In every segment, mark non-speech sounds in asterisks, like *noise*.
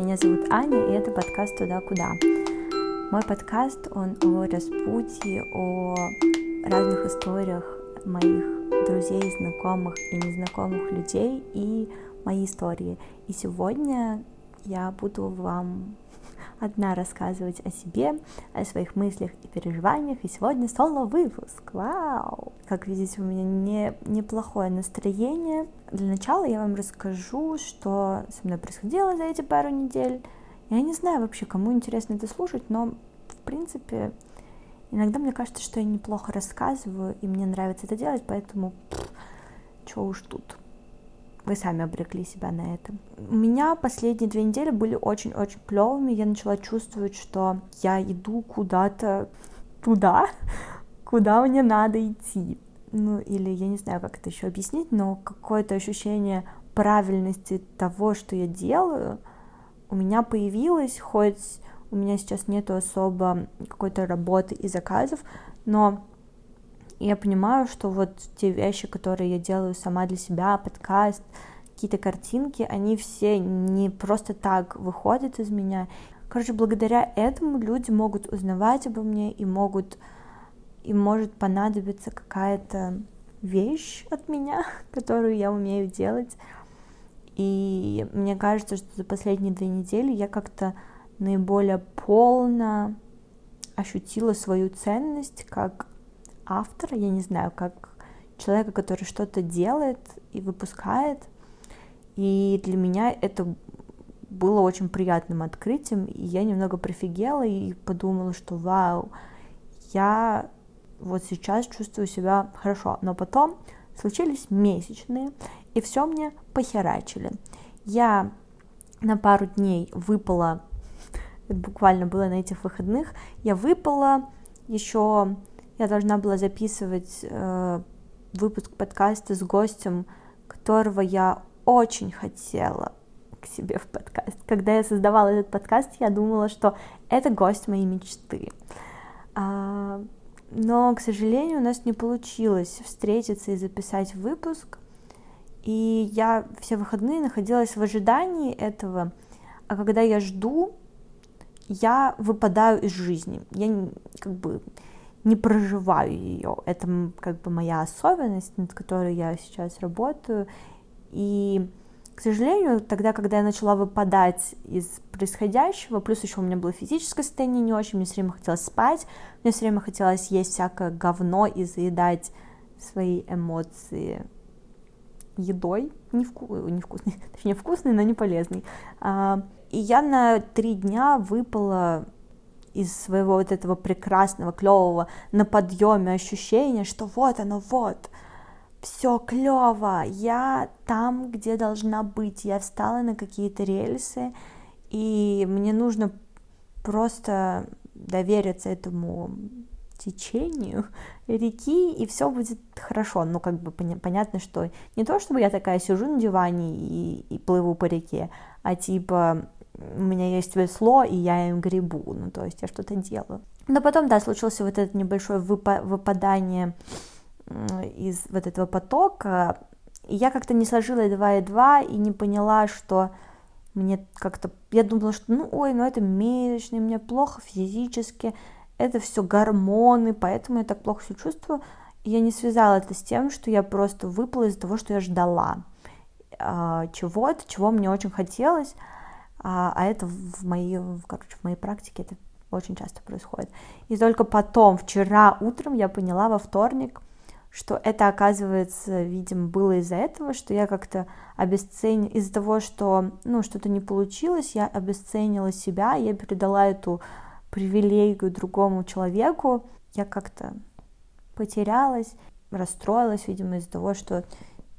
Меня зовут Аня, и это подкаст «Туда-куда». Мой подкаст, он о распутье, о разных историях моих друзей, знакомых и незнакомых людей и мои истории. И сегодня я буду вам одна рассказывать о себе, о своих мыслях и переживаниях, и сегодня соло-выпуск, вау! Как видите, у меня не, неплохое настроение. Для начала я вам расскажу, что со мной происходило за эти пару недель. Я не знаю вообще, кому интересно это слушать, но, в принципе, иногда мне кажется, что я неплохо рассказываю, и мне нравится это делать, поэтому, что уж тут вы сами обрекли себя на это. У меня последние две недели были очень-очень клевыми. Я начала чувствовать, что я иду куда-то туда, *laughs* куда мне надо идти. Ну, или я не знаю, как это еще объяснить, но какое-то ощущение правильности того, что я делаю, у меня появилось, хоть у меня сейчас нету особо какой-то работы и заказов, но и я понимаю, что вот те вещи, которые я делаю сама для себя, подкаст, какие-то картинки, они все не просто так выходят из меня. Короче, благодаря этому люди могут узнавать обо мне и могут, им может понадобиться какая-то вещь от меня, *laughs* которую я умею делать. И мне кажется, что за последние две недели я как-то наиболее полно ощутила свою ценность как автора, я не знаю, как человека, который что-то делает и выпускает. И для меня это было очень приятным открытием, и я немного прифигела и подумала, что вау, я вот сейчас чувствую себя хорошо. Но потом случились месячные, и все мне похерачили. Я на пару дней выпала, *laughs* буквально было на этих выходных, я выпала еще я должна была записывать э, выпуск подкаста с гостем, которого я очень хотела к себе в подкаст. Когда я создавала этот подкаст, я думала, что это гость моей мечты. А, но, к сожалению, у нас не получилось встретиться и записать выпуск. И я все выходные находилась в ожидании этого. А когда я жду, я выпадаю из жизни. Я как бы не проживаю ее. Это как бы моя особенность, над которой я сейчас работаю. И, к сожалению, тогда, когда я начала выпадать из происходящего, плюс еще у меня было физическое состояние не очень, мне все время хотелось спать, мне все время хотелось есть всякое говно и заедать свои эмоции едой, невку... невкусной, *laughs* точнее вкусной, но не полезной. А, и я на три дня выпала из своего вот этого прекрасного, клевого на подъеме ощущения, что вот оно, вот, все клево, я там, где должна быть, я встала на какие-то рельсы, и мне нужно просто довериться этому течению реки, и все будет хорошо. Ну, как бы понятно, что не то, чтобы я такая сижу на диване и, и плыву по реке, а типа у меня есть весло, и я им гребу, ну, то есть я что-то делаю. Но потом, да, случился вот это небольшое выпа- выпадание из вот этого потока, и я как-то не сложила два и два, и не поняла, что мне как-то, я думала, что, ну, ой, ну это месячные, мне плохо физически, это все гормоны, поэтому я так плохо себя чувствую. И я не связала это с тем, что я просто выпала из-за того, что я ждала э, чего-то, чего мне очень хотелось, а, а это в моей, короче, в моей практике это очень часто происходит. И только потом, вчера утром я поняла во вторник, что это, оказывается, видимо, было из-за этого, что я как-то обесценила, из-за того, что, ну, что-то не получилось, я обесценила себя, я передала эту привилегию другому человеку, я как-то потерялась, расстроилась, видимо, из-за того, что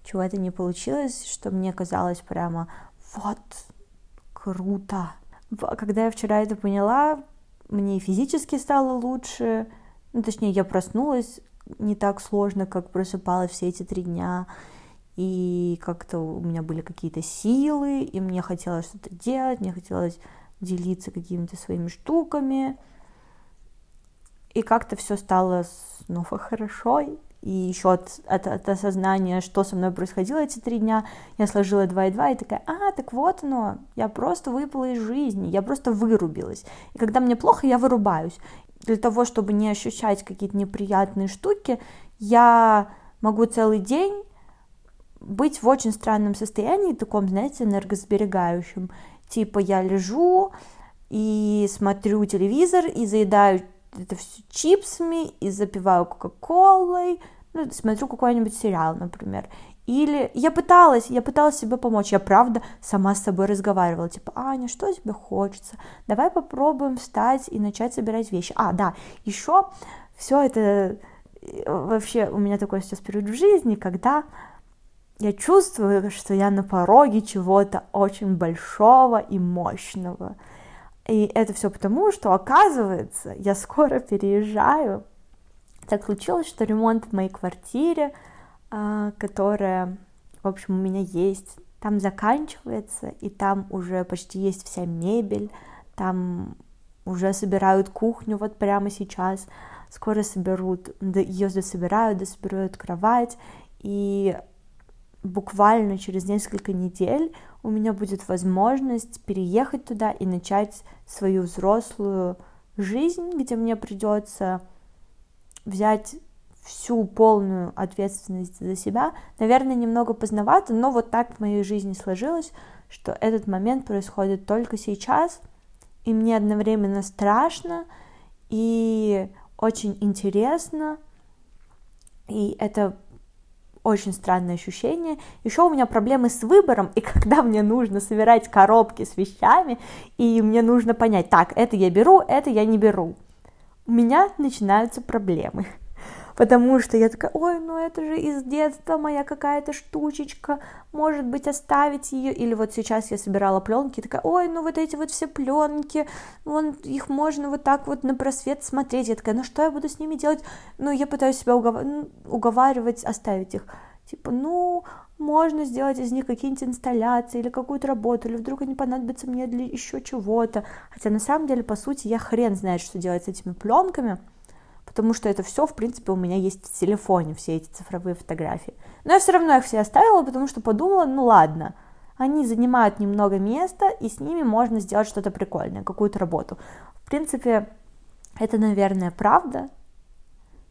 чего-то не получилось, что мне казалось прямо, вот, круто. Когда я вчера это поняла, мне физически стало лучше, ну, точнее, я проснулась не так сложно, как просыпалась все эти три дня, и как-то у меня были какие-то силы, и мне хотелось что-то делать, мне хотелось делиться какими-то своими штуками, и как-то все стало снова *laughs* хорошо, и еще от, от, от осознания, что со мной происходило эти три дня, я сложила два и два и такая, а, так вот оно, я просто выпала из жизни, я просто вырубилась. И когда мне плохо, я вырубаюсь. Для того, чтобы не ощущать какие-то неприятные штуки, я могу целый день быть в очень странном состоянии, таком, знаете, энергосберегающем. Типа я лежу и смотрю телевизор и заедаю это все чипсами и запиваю кока-колой, ну, смотрю какой-нибудь сериал, например. Или я пыталась, я пыталась себе помочь, я правда сама с собой разговаривала, типа, Аня, что тебе хочется? Давай попробуем встать и начать собирать вещи. А, да, еще все это э, вообще у меня такой сейчас период в жизни, когда я чувствую, что я на пороге чего-то очень большого и мощного. И это все потому, что, оказывается, я скоро переезжаю. Так случилось, что ремонт в моей квартире, а, которая, в общем, у меня есть, там заканчивается, и там уже почти есть вся мебель, там уже собирают кухню вот прямо сейчас, скоро соберут, ее дособирают, дособирают кровать, и буквально через несколько недель у меня будет возможность переехать туда и начать свою взрослую жизнь, где мне придется взять всю полную ответственность за себя. Наверное, немного поздновато, но вот так в моей жизни сложилось, что этот момент происходит только сейчас, и мне одновременно страшно и очень интересно, и это очень странное ощущение. Еще у меня проблемы с выбором, и *laughs* когда мне нужно собирать коробки с вещами, и мне нужно понять, так, это я беру, это я не беру, у меня начинаются проблемы потому что я такая, ой, ну это же из детства моя какая-то штучечка, может быть, оставить ее, или вот сейчас я собирала пленки, такая, ой, ну вот эти вот все пленки, вон их можно вот так вот на просвет смотреть, я такая, ну что я буду с ними делать, ну я пытаюсь себя угов... уговаривать оставить их, типа, ну, можно сделать из них какие-нибудь инсталляции или какую-то работу, или вдруг они понадобятся мне для еще чего-то. Хотя на самом деле, по сути, я хрен знает, что делать с этими пленками потому что это все, в принципе, у меня есть в телефоне, все эти цифровые фотографии. Но я все равно их все оставила, потому что подумала, ну ладно, они занимают немного места, и с ними можно сделать что-то прикольное, какую-то работу. В принципе, это, наверное, правда,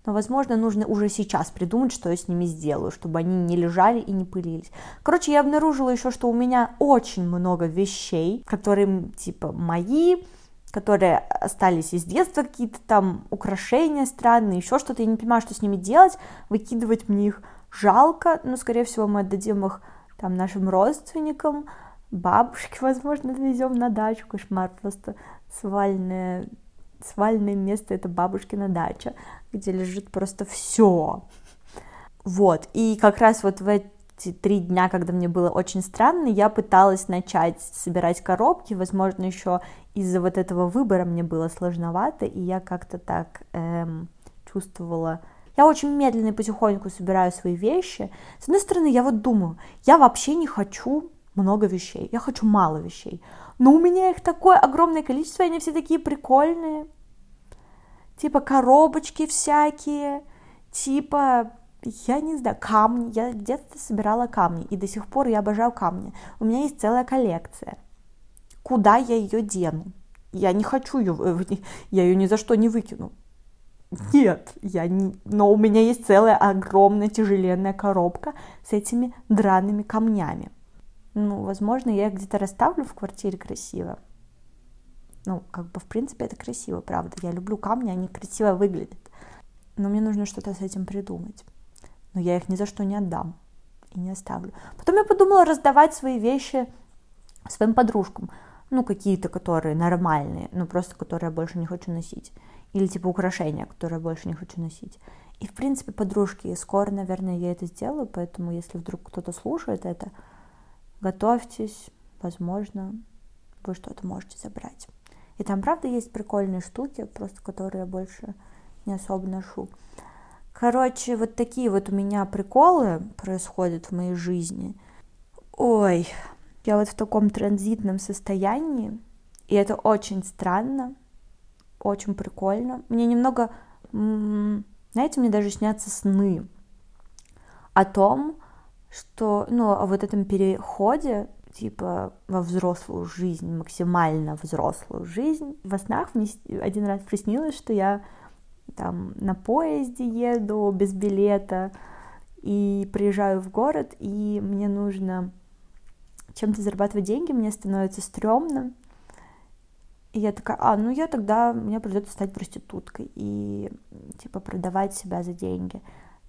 но, возможно, нужно уже сейчас придумать, что я с ними сделаю, чтобы они не лежали и не пылились. Короче, я обнаружила еще, что у меня очень много вещей, которые, типа, мои, которые остались из детства, какие-то там украшения странные, еще что-то, я не понимаю, что с ними делать, выкидывать мне их жалко, но, скорее всего, мы отдадим их там нашим родственникам, бабушке, *laughs* возможно, отвезем на дачу, кошмар, просто. Свальное, свальное место, это бабушкина дача, где лежит просто все. Вот, и как раз вот в три дня, когда мне было очень странно, я пыталась начать собирать коробки, возможно, еще из-за вот этого выбора мне было сложновато, и я как-то так эм, чувствовала... Я очень медленно и потихоньку собираю свои вещи. С одной стороны, я вот думаю, я вообще не хочу много вещей, я хочу мало вещей. Но у меня их такое огромное количество, они все такие прикольные. Типа коробочки всякие, типа я не знаю, камни. Я в детстве собирала камни, и до сих пор я обожаю камни. У меня есть целая коллекция. Куда я ее дену? Я не хочу ее, я ее ни за что не выкину. Нет, я не... но у меня есть целая огромная тяжеленная коробка с этими драными камнями. Ну, возможно, я их где-то расставлю в квартире красиво. Ну, как бы, в принципе, это красиво, правда. Я люблю камни, они красиво выглядят. Но мне нужно что-то с этим придумать но я их ни за что не отдам и не оставлю. Потом я подумала раздавать свои вещи своим подружкам, ну, какие-то, которые нормальные, ну, просто которые я больше не хочу носить. Или типа украшения, которые я больше не хочу носить. И, в принципе, подружки, скоро, наверное, я это сделаю, поэтому, если вдруг кто-то слушает это, готовьтесь, возможно, вы что-то можете забрать. И там, правда, есть прикольные штуки, просто которые я больше не особо ношу. Короче, вот такие вот у меня приколы происходят в моей жизни. Ой, я вот в таком транзитном состоянии, и это очень странно, очень прикольно. Мне немного, знаете, мне даже снятся сны. о том, что, ну, о вот этом переходе типа во взрослую жизнь, максимально взрослую жизнь. Во снах мне один раз приснилось, что я там на поезде еду без билета и приезжаю в город, и мне нужно чем-то зарабатывать деньги, мне становится стрёмно. И я такая, а, ну я тогда, мне придется стать проституткой и, типа, продавать себя за деньги.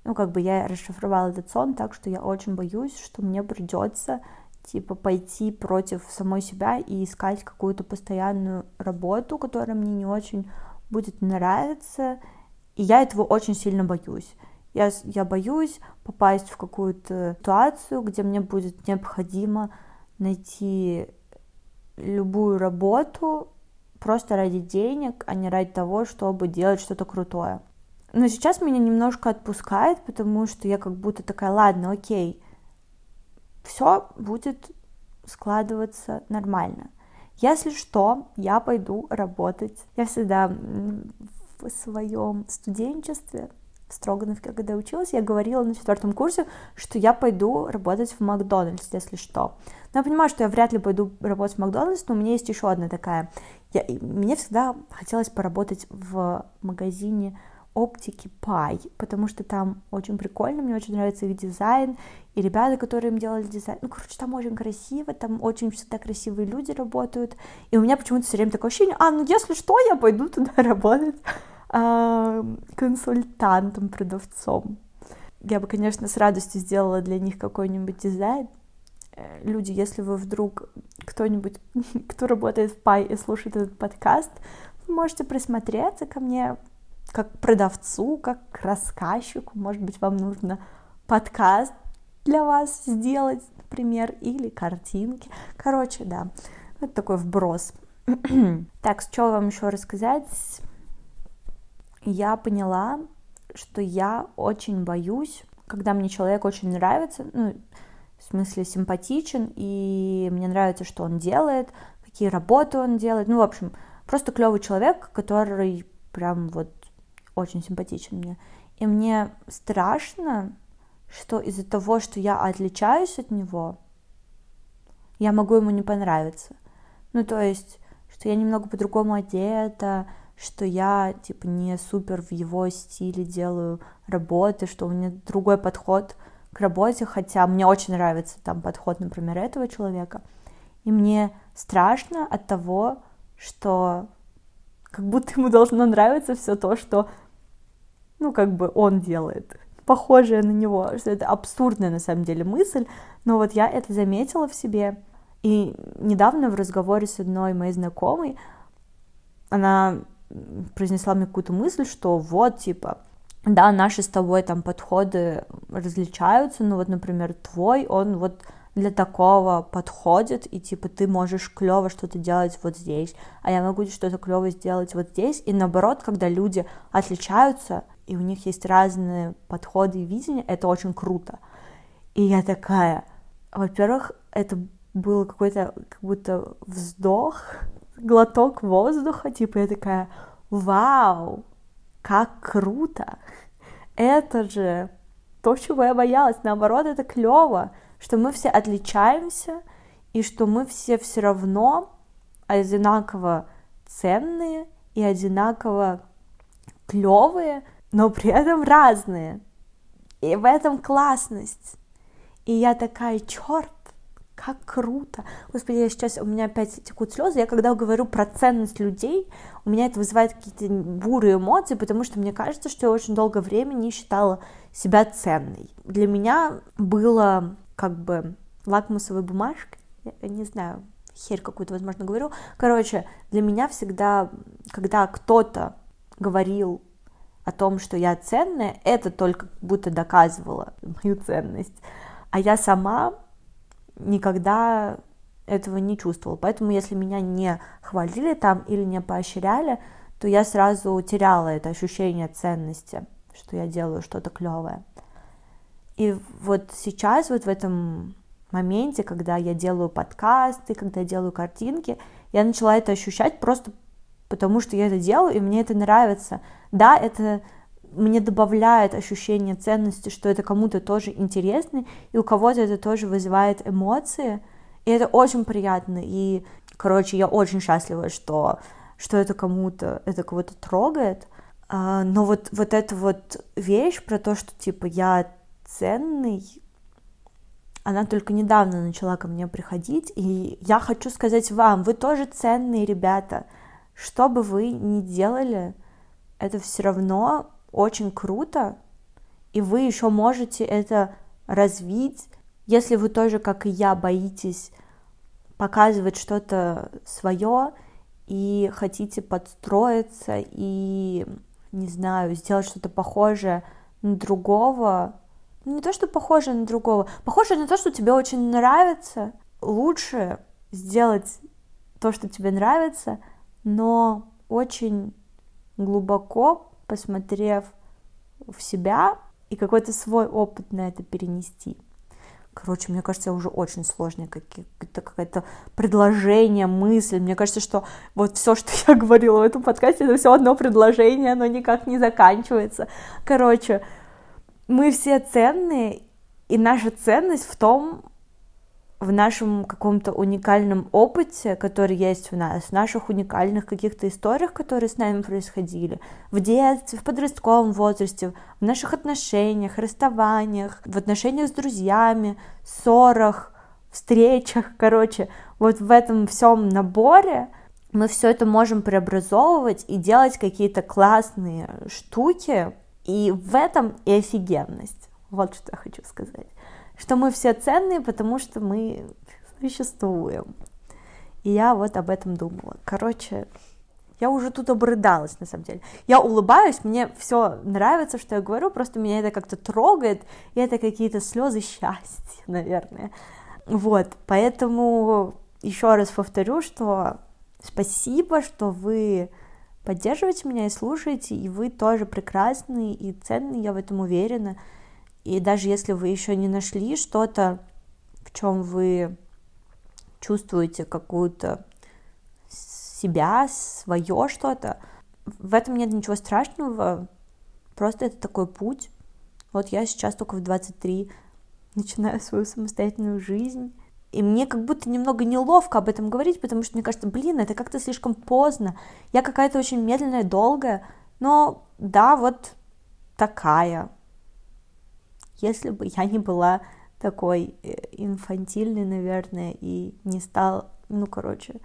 Ну, как бы я расшифровала этот сон так, что я очень боюсь, что мне придется типа пойти против самой себя и искать какую-то постоянную работу, которая мне не очень будет нравиться, и я этого очень сильно боюсь. Я, я боюсь попасть в какую-то ситуацию, где мне будет необходимо найти любую работу просто ради денег, а не ради того, чтобы делать что-то крутое. Но сейчас меня немножко отпускает, потому что я как будто такая, ладно, окей, все будет складываться нормально. Если что, я пойду работать. Я всегда в своем студенчестве в Строгановке, когда училась, я говорила на четвертом курсе, что я пойду работать в Макдональдс, если что. Но я понимаю, что я вряд ли пойду работать в Макдональдс, но у меня есть еще одна такая. Я, мне всегда хотелось поработать в магазине оптики Пай, потому что там очень прикольно, мне очень нравится их дизайн, и ребята, которые им делали дизайн, ну, короче, там очень красиво, там очень всегда красивые люди работают, и у меня почему-то все время такое ощущение, а, ну, если что, я пойду туда *laughs* работать э, консультантом, продавцом. Я бы, конечно, с радостью сделала для них какой-нибудь дизайн. Э, люди, если вы вдруг кто-нибудь, *laughs* кто работает в Пай и слушает этот подкаст, можете присмотреться ко мне, как продавцу, как рассказчику, может быть, вам нужно подкаст для вас сделать, например, или картинки. Короче, да, это такой вброс. *clears throat* так, что вам еще рассказать? Я поняла, что я очень боюсь, когда мне человек очень нравится, ну, в смысле симпатичен, и мне нравится, что он делает, какие работы он делает, ну, в общем, просто клевый человек, который прям вот очень симпатичен мне. И мне страшно, что из-за того, что я отличаюсь от него, я могу ему не понравиться. Ну, то есть, что я немного по-другому одета, что я, типа, не супер в его стиле делаю работы, что у меня другой подход к работе, хотя мне очень нравится там подход, например, этого человека. И мне страшно от того, что как будто ему должно нравиться все то, что ну, как бы он делает, похожее на него, что это абсурдная на самом деле мысль, но вот я это заметила в себе, и недавно в разговоре с одной моей знакомой она произнесла мне какую-то мысль, что вот, типа, да, наши с тобой там подходы различаются, но вот, например, твой, он вот для такого подходит, и типа ты можешь клево что-то делать вот здесь, а я могу что-то клево сделать вот здесь, и наоборот, когда люди отличаются, и у них есть разные подходы и видения, это очень круто. И я такая, во-первых, это был какой-то как будто вздох, глоток воздуха, типа я такая, вау, как круто, это же то, чего я боялась, наоборот, это клево, что мы все отличаемся, и что мы все все равно одинаково ценные и одинаково клевые, но при этом разные. И в этом классность. И я такая, черт, как круто. Господи, я сейчас, у меня опять текут слезы. Я когда говорю про ценность людей, у меня это вызывает какие-то бурые эмоции, потому что мне кажется, что я очень долгое время не считала себя ценной. Для меня было как бы лакмусовой бумажкой, я не знаю, херь какую-то, возможно, говорю. Короче, для меня всегда, когда кто-то говорил о том, что я ценная, это только будто доказывало мою ценность. А я сама никогда этого не чувствовала. Поэтому, если меня не хвалили там или не поощряли, то я сразу теряла это ощущение ценности, что я делаю что-то клевое. И вот сейчас, вот в этом моменте, когда я делаю подкасты, когда я делаю картинки, я начала это ощущать просто потому, что я это делаю, и мне это нравится. Да, это мне добавляет ощущение ценности, что это кому-то тоже интересно, и у кого-то это тоже вызывает эмоции, и это очень приятно, и, короче, я очень счастлива, что, что это кому-то, это кого-то трогает, а, но вот, вот эта вот вещь про то, что, типа, я ценный, она только недавно начала ко мне приходить, и я хочу сказать вам, вы тоже ценные ребята, что бы вы ни делали, это все равно очень круто, и вы еще можете это развить, если вы тоже, как и я, боитесь показывать что-то свое и хотите подстроиться и, не знаю, сделать что-то похожее на другого, не то, что похожее на другого, похожее на то, что тебе очень нравится, лучше сделать то, что тебе нравится, но очень глубоко посмотрев в себя и какой-то свой опыт на это перенести. Короче, мне кажется, уже очень сложное какое-то какое-то предложение, мысль. Мне кажется, что вот все, что я *laughs* говорила в этом подкасте, это все одно предложение, оно никак не заканчивается. Короче, мы все ценные, и наша ценность в том, в нашем каком-то уникальном опыте, который есть у нас, в наших уникальных каких-то историях, которые с нами происходили, в детстве, в подростковом возрасте, в наших отношениях, расставаниях, в отношениях с друзьями, ссорах, встречах, *laughs* короче, вот в этом всем наборе мы все это можем преобразовывать и делать какие-то классные штуки, и в этом и офигенность. Вот что я хочу сказать что мы все ценные, потому что мы существуем. И я вот об этом думала. Короче, я уже тут обрыдалась, на самом деле. Я улыбаюсь, мне все нравится, что я говорю, просто меня это как-то трогает, и это какие-то слезы счастья, *laughs* наверное. Вот, поэтому еще раз повторю, что спасибо, что вы поддерживаете меня и слушаете, и вы тоже прекрасные и ценные, я в этом уверена. И даже если вы еще не нашли что-то, в чем вы чувствуете какую-то себя, свое что-то, в этом нет ничего страшного, просто это такой путь. Вот я сейчас только в 23 начинаю свою самостоятельную жизнь, и мне как будто немного неловко об этом говорить, потому что мне кажется, блин, это как-то слишком поздно. Я какая-то очень медленная, долгая, но да, вот такая. Если бы я не была такой э, инфантильной, наверное, и не стала, ну, короче,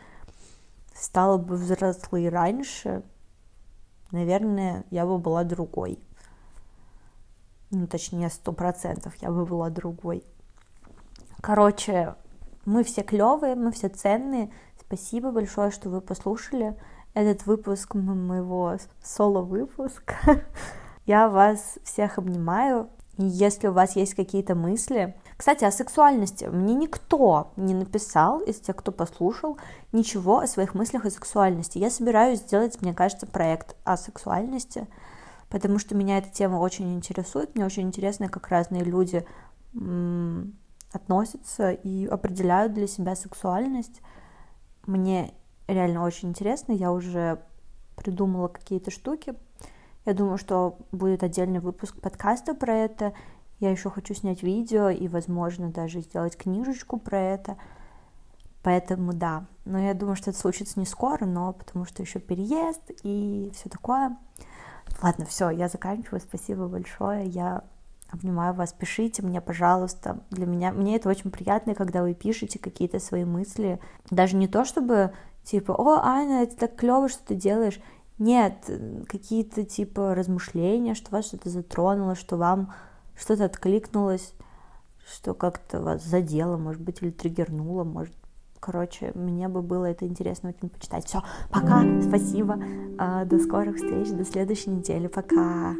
стала бы взрослой раньше, наверное, я бы была другой. Ну, точнее, сто процентов я бы была другой. Короче, мы все клевые, мы все ценные. Спасибо большое, что вы послушали этот выпуск моего соло-выпуска. *laughs* Я вас всех обнимаю. Если у вас есть какие-то мысли, кстати, о сексуальности. Мне никто не написал из тех, кто послушал, ничего о своих мыслях о сексуальности. Я собираюсь сделать, мне кажется, проект о сексуальности, потому что меня эта тема очень интересует. Мне очень интересно, как разные люди относятся и определяют для себя сексуальность. Мне реально очень интересно. Я уже придумала какие-то штуки, я думаю, что будет отдельный выпуск подкаста про это. Я еще хочу снять видео и, возможно, даже сделать книжечку про это. Поэтому да. Но я думаю, что это случится не скоро, но потому что еще переезд и все такое. Ладно, все, я заканчиваю. Спасибо большое. Я обнимаю вас. Пишите мне, пожалуйста. Для меня мне это очень приятно, когда вы пишете какие-то свои мысли. Даже не то, чтобы типа, о, Аня, это так клево, что ты делаешь. Нет, какие-то типа размышления, что вас что-то затронуло, что вам что-то откликнулось, что как-то вас задело, может быть, или триггернуло, может. Короче, мне бы было это интересно очень почитать. Все, пока, спасибо, а, до скорых встреч, до следующей недели, пока.